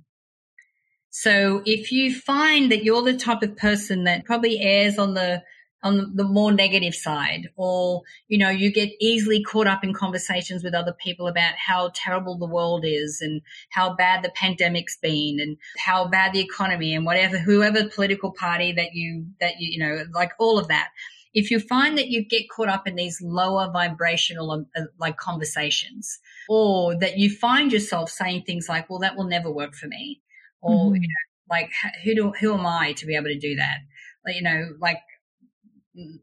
So if you find that you're the type of person that probably errs on the on the more negative side or you know you get easily caught up in conversations with other people about how terrible the world is and how bad the pandemic's been and how bad the economy and whatever whoever political party that you that you you know like all of that if you find that you get caught up in these lower vibrational um, uh, like conversations or that you find yourself saying things like well that will never work for me or mm-hmm. you know, like who do who am i to be able to do that like, you know like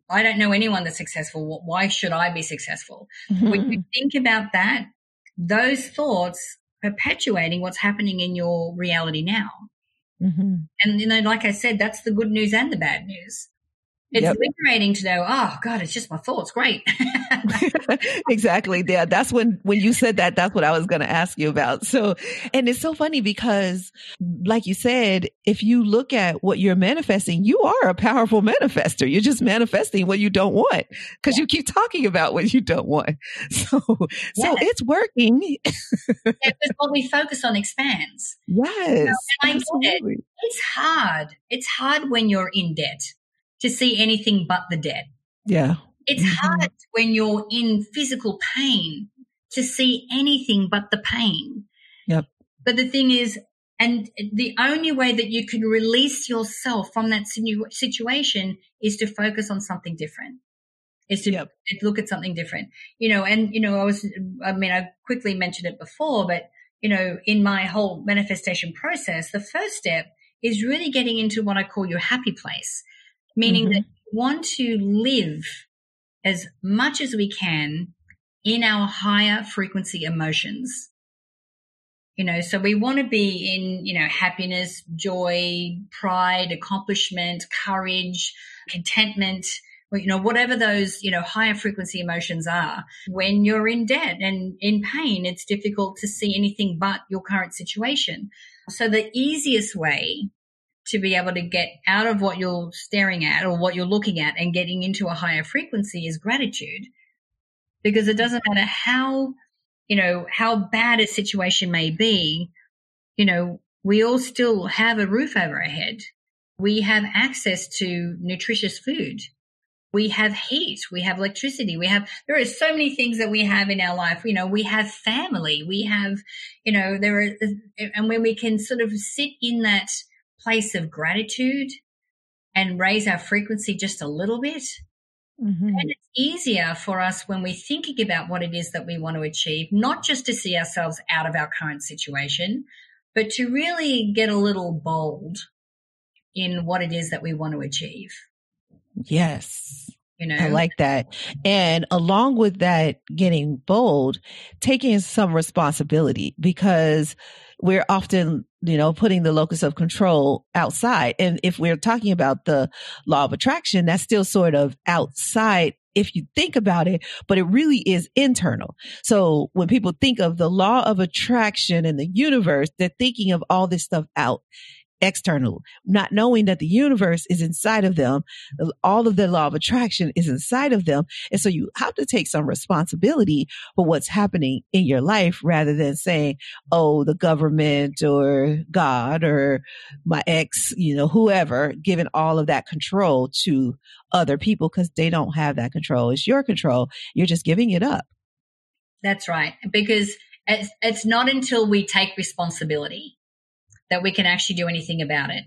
i don't know anyone that's successful why should i be successful mm-hmm. when you think about that those thoughts perpetuating what's happening in your reality now mm-hmm. and you know like i said that's the good news and the bad news it's yep. liberating to know, oh God, it's just my thoughts. Great. exactly. Yeah. That's when, when you said that, that's what I was going to ask you about. So, and it's so funny because like you said, if you look at what you're manifesting, you are a powerful manifester. You're just manifesting what you don't want because yeah. you keep talking about what you don't want. So, yeah. so it's working. yeah, what we focus on expands. Yes. You know. It. It's hard. It's hard when you're in debt to see anything but the dead. Yeah. It's mm-hmm. hard when you're in physical pain to see anything but the pain. Yep. But the thing is, and the only way that you can release yourself from that situation is to focus on something different. Is to yep. look at something different. You know, and, you know, I was, I mean, I quickly mentioned it before, but, you know, in my whole manifestation process, the first step is really getting into what I call your happy place meaning mm-hmm. that we want to live as much as we can in our higher frequency emotions. You know, so we want to be in, you know, happiness, joy, pride, accomplishment, courage, contentment, you know, whatever those, you know, higher frequency emotions are. When you're in debt and in pain, it's difficult to see anything but your current situation. So the easiest way to be able to get out of what you're staring at or what you're looking at and getting into a higher frequency is gratitude. Because it doesn't matter how, you know, how bad a situation may be, you know, we all still have a roof over our head. We have access to nutritious food. We have heat. We have electricity. We have, there are so many things that we have in our life. You know, we have family. We have, you know, there are, and when we can sort of sit in that place of gratitude and raise our frequency just a little bit, Mm-hmm. And it's easier for us when we're thinking about what it is that we want to achieve, not just to see ourselves out of our current situation, but to really get a little bold in what it is that we want to achieve. Yes. You know, I like that. And along with that, getting bold, taking some responsibility because we're often, you know, putting the locus of control outside. And if we're talking about the law of attraction, that's still sort of outside if you think about it, but it really is internal. So when people think of the law of attraction in the universe, they're thinking of all this stuff out external, not knowing that the universe is inside of them. All of the law of attraction is inside of them. And so you have to take some responsibility for what's happening in your life rather than saying, Oh, the government or God or my ex, you know, whoever, giving all of that control to other people because they don't have that control. It's your control. You're just giving it up. That's right. Because it's, it's not until we take responsibility that we can actually do anything about it.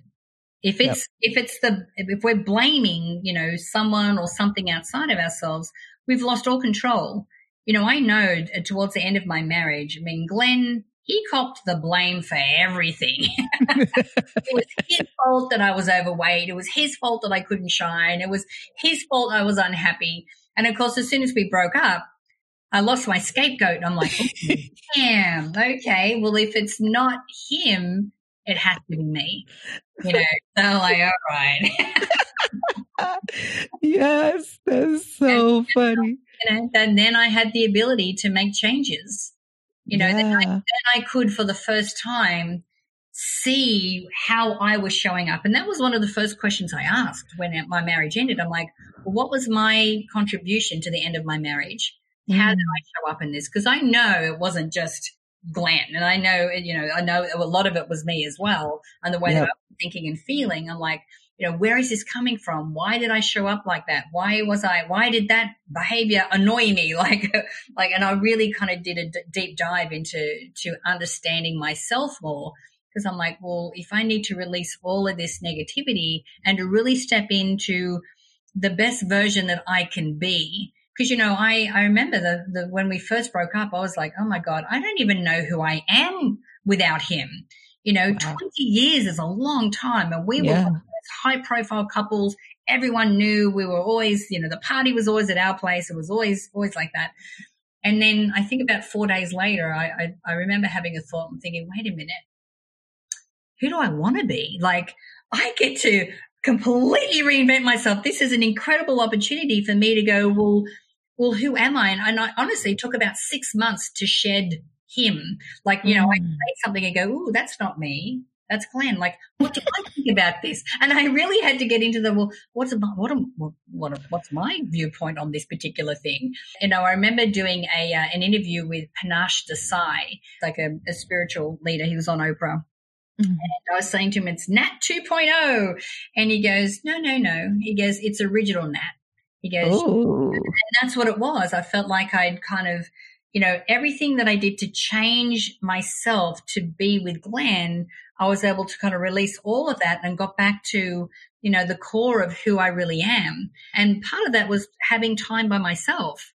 If it's, yep. if it's the, if we're blaming, you know, someone or something outside of ourselves, we've lost all control. You know, I know towards the end of my marriage, I mean, Glenn, he copped the blame for everything. it was his fault that I was overweight. It was his fault that I couldn't shine. It was his fault I was unhappy. And of course, as soon as we broke up, I lost my scapegoat. I'm like, oh, damn, okay. Well, if it's not him, it has to be me. You know, so like, all right. yes, that's so and, funny. You know, and then I had the ability to make changes. You know, yeah. then, I, then I could for the first time see how I was showing up. And that was one of the first questions I asked when my marriage ended. I'm like, well, what was my contribution to the end of my marriage? How mm. did I show up in this? Because I know it wasn't just Glenn. And I know, you know, I know a lot of it was me as well. And the way yep. that I was thinking and feeling, I'm like, you know, where is this coming from? Why did I show up like that? Why was I, why did that behavior annoy me? Like, like, and I really kind of did a d- deep dive into, to understanding myself more. Cause I'm like, well, if I need to release all of this negativity and to really step into the best version that I can be, because you know I I remember the the when we first broke up, I was like, oh my god, I don't even know who I am without him. You know, wow. twenty years is a long time, and we yeah. were high profile couples. Everyone knew we were always, you know, the party was always at our place. It was always always like that. And then I think about four days later, I, I, I remember having a thought and thinking, wait a minute, who do I want to be? Like, I get to completely reinvent myself. This is an incredible opportunity for me to go, well, well, who am I? And, and I honestly took about six months to shed him. Like, you know, mm. I say something and go, "Ooh, that's not me. That's Glenn." Like, what do I think about this? And I really had to get into the well, what's about what am, what, what's my viewpoint on this particular thing? You know, I remember doing a uh, an interview with Panache Desai, like a, a spiritual leader. He was on Oprah. Mm-hmm. And I was saying to him, it's Nat 2.0. And he goes, no, no, no. He goes, it's original Nat. He goes, Ooh. and that's what it was. I felt like I'd kind of, you know, everything that I did to change myself to be with Glenn, I was able to kind of release all of that and got back to, you know, the core of who I really am. And part of that was having time by myself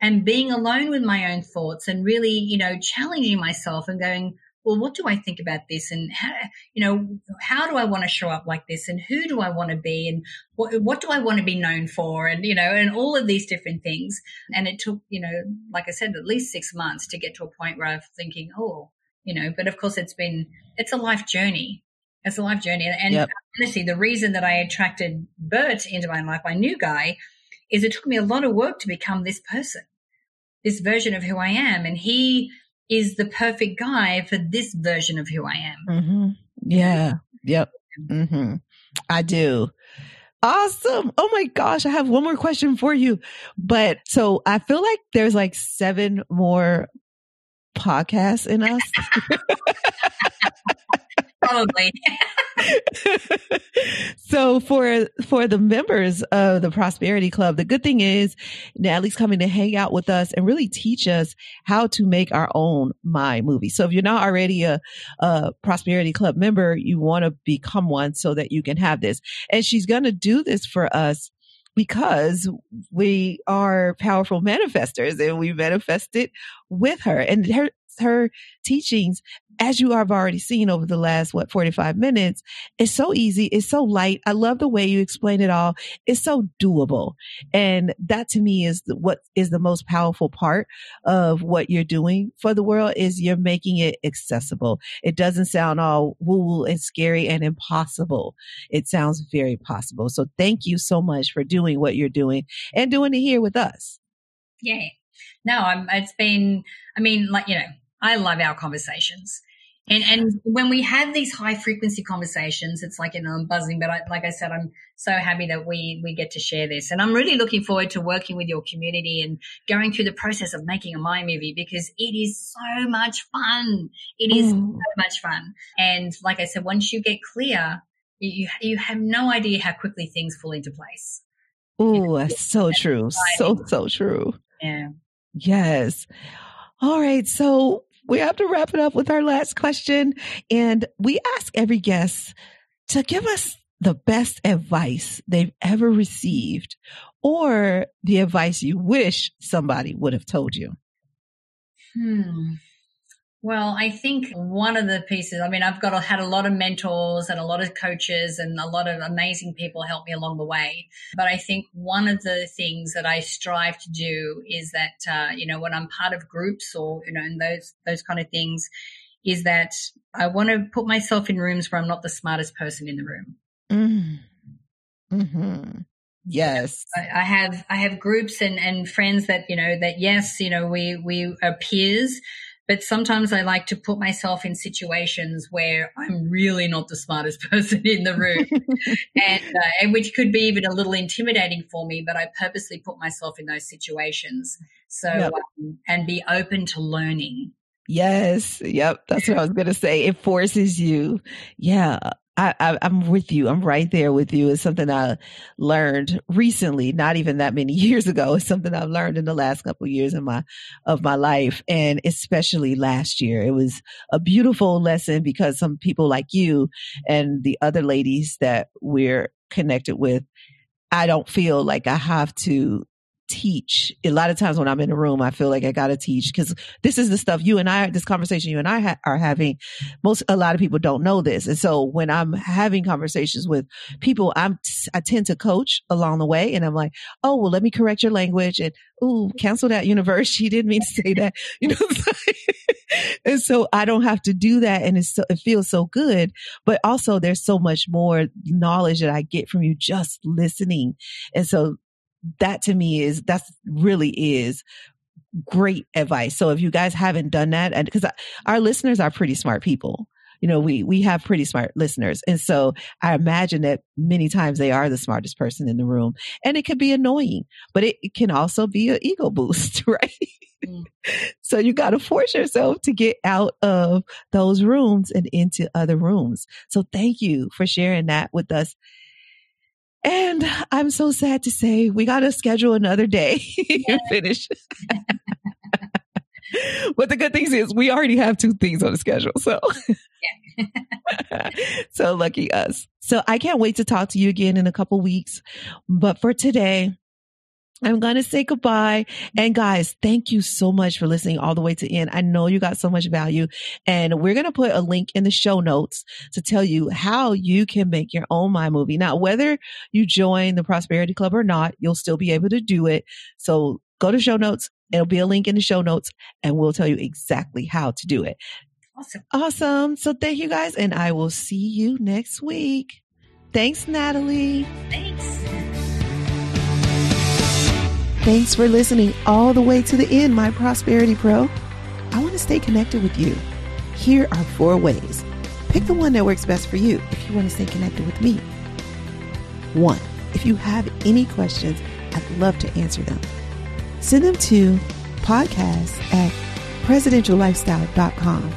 and being alone with my own thoughts and really, you know, challenging myself and going, well, what do I think about this? And how, you know, how do I want to show up like this? And who do I want to be? And what, what do I want to be known for? And, you know, and all of these different things. And it took, you know, like I said, at least six months to get to a point where I'm thinking, oh, you know, but of course it's been, it's a life journey. It's a life journey. And yep. honestly, the reason that I attracted Bert into my life, my new guy, is it took me a lot of work to become this person, this version of who I am. And he, is the perfect guy for this version of who I am. Mm-hmm. Yeah. Yep. Mm-hmm. I do. Awesome. Oh my gosh. I have one more question for you. But so I feel like there's like seven more podcasts in us. Probably. so for for the members of the Prosperity Club, the good thing is Natalie's coming to hang out with us and really teach us how to make our own Mind movie. So if you're not already a, a Prosperity Club member, you want to become one so that you can have this. And she's going to do this for us because we are powerful manifestors and we manifested with her and her her teachings as you have already seen over the last, what, 45 minutes, it's so easy. It's so light. I love the way you explain it all. It's so doable. And that to me is what is the most powerful part of what you're doing for the world is you're making it accessible. It doesn't sound all woo woo and scary and impossible. It sounds very possible. So thank you so much for doing what you're doing and doing it here with us. Yeah. No, I'm, it's been, I mean, like, you know, I love our conversations. And and when we have these high frequency conversations, it's like you know I'm buzzing. But I, like I said, I'm so happy that we we get to share this, and I'm really looking forward to working with your community and going through the process of making a mind movie because it is so much fun. It is mm. so much fun, and like I said, once you get clear, you you have no idea how quickly things fall into place. Oh, that's so true. So so true. Yeah. Yes. All right. So we have to wrap it up with our last question. And we ask every guest to give us the best advice they've ever received or the advice you wish somebody would have told you. Hmm. Well, I think one of the pieces, I mean, I've got had a lot of mentors and a lot of coaches and a lot of amazing people help me along the way. But I think one of the things that I strive to do is that, uh, you know, when I'm part of groups or, you know, and those, those kind of things is that I want to put myself in rooms where I'm not the smartest person in the room. Mm-hmm. Mm-hmm. Yes. I, I have, I have groups and, and friends that, you know, that yes, you know, we, we are peers, but sometimes I like to put myself in situations where I'm really not the smartest person in the room, and, uh, and which could be even a little intimidating for me. But I purposely put myself in those situations so yep. um, and be open to learning. Yes. Yep. That's what I was going to say. It forces you. Yeah. I, I, am with you. I'm right there with you. It's something I learned recently, not even that many years ago. It's something I've learned in the last couple of years of my, of my life. And especially last year, it was a beautiful lesson because some people like you and the other ladies that we're connected with, I don't feel like I have to teach. A lot of times when I'm in a room, I feel like I got to teach because this is the stuff you and I, this conversation you and I ha- are having. Most, a lot of people don't know this. And so when I'm having conversations with people, I'm, I tend to coach along the way and I'm like, oh, well, let me correct your language and, ooh, cancel that universe. She didn't mean to say that, you know. and so I don't have to do that. And so, it feels so good. But also there's so much more knowledge that I get from you just listening. And so that to me is that's really is great advice. So if you guys haven't done that, and because our listeners are pretty smart people, you know, we, we have pretty smart listeners. And so I imagine that many times they are the smartest person in the room and it can be annoying, but it, it can also be an ego boost, right? Mm. so you got to force yourself to get out of those rooms and into other rooms. So thank you for sharing that with us and I'm so sad to say we got to schedule another day and finish. but the good thing is we already have two things on the schedule. So, so lucky us. So I can't wait to talk to you again in a couple weeks. But for today, I'm going to say goodbye. And guys, thank you so much for listening all the way to end. I know you got so much value and we're going to put a link in the show notes to tell you how you can make your own Mind Movie. Now, whether you join the Prosperity Club or not, you'll still be able to do it. So go to show notes. It'll be a link in the show notes and we'll tell you exactly how to do it. Awesome. Awesome. So thank you guys and I will see you next week. Thanks, Natalie. Thanks. Thanks for listening all the way to the end, my Prosperity Pro. I want to stay connected with you. Here are four ways. Pick the one that works best for you if you want to stay connected with me. One, if you have any questions, I'd love to answer them. Send them to podcast at presidentiallifestyle.com.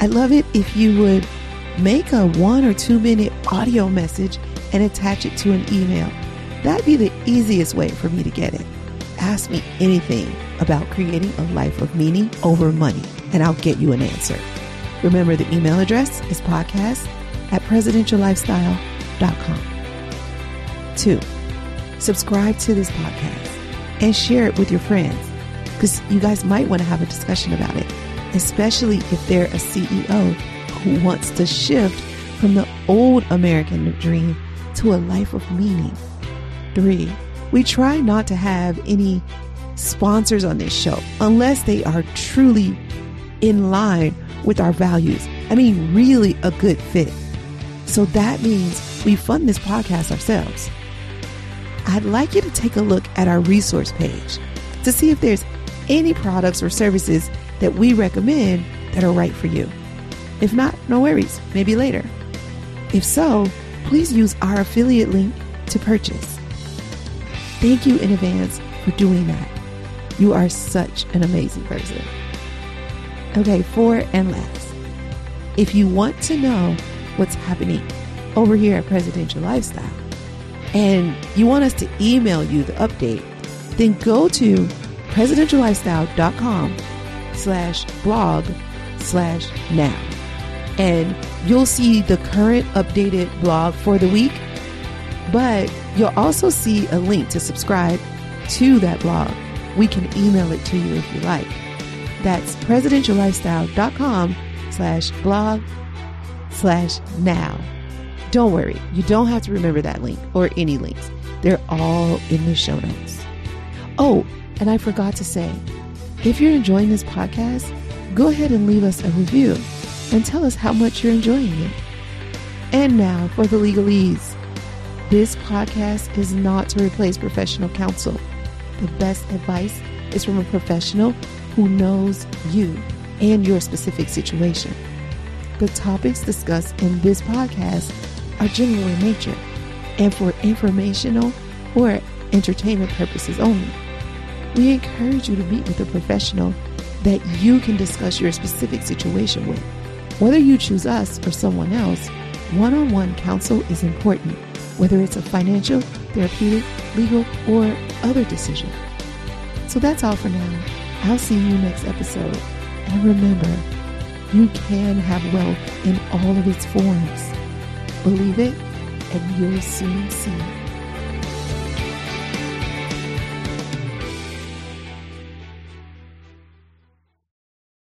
I'd love it if you would make a one or two minute audio message and attach it to an email. That'd be the easiest way for me to get it. Ask me anything about creating a life of meaning over money, and I'll get you an answer. Remember, the email address is podcast at presidentiallifestyle.com. Two, subscribe to this podcast and share it with your friends because you guys might want to have a discussion about it, especially if they're a CEO who wants to shift from the old American dream to a life of meaning. Three, we try not to have any sponsors on this show unless they are truly in line with our values. I mean, really a good fit. So that means we fund this podcast ourselves. I'd like you to take a look at our resource page to see if there's any products or services that we recommend that are right for you. If not, no worries, maybe later. If so, please use our affiliate link to purchase. Thank you in advance for doing that. You are such an amazing person. Okay, four and last. If you want to know what's happening over here at Presidential Lifestyle and you want us to email you the update, then go to presidentiallifestyle.com slash blog slash now. And you'll see the current updated blog for the week, but you'll also see a link to subscribe to that blog. We can email it to you if you like. That's presidentiallifestyle.com slash blog slash now. Don't worry, you don't have to remember that link or any links. They're all in the show notes. Oh, and I forgot to say, if you're enjoying this podcast, go ahead and leave us a review and tell us how much you're enjoying it. And now for the legalese. This podcast is not to replace professional counsel. The best advice is from a professional who knows you and your specific situation. The topics discussed in this podcast are general in nature and for informational or entertainment purposes only. We encourage you to meet with a professional that you can discuss your specific situation with. Whether you choose us or someone else, one on one counsel is important, whether it's a financial, therapeutic, legal, or other decision. So that's all for now. I'll see you next episode. And remember, you can have wealth in all of its forms. Believe it, and you'll soon see it.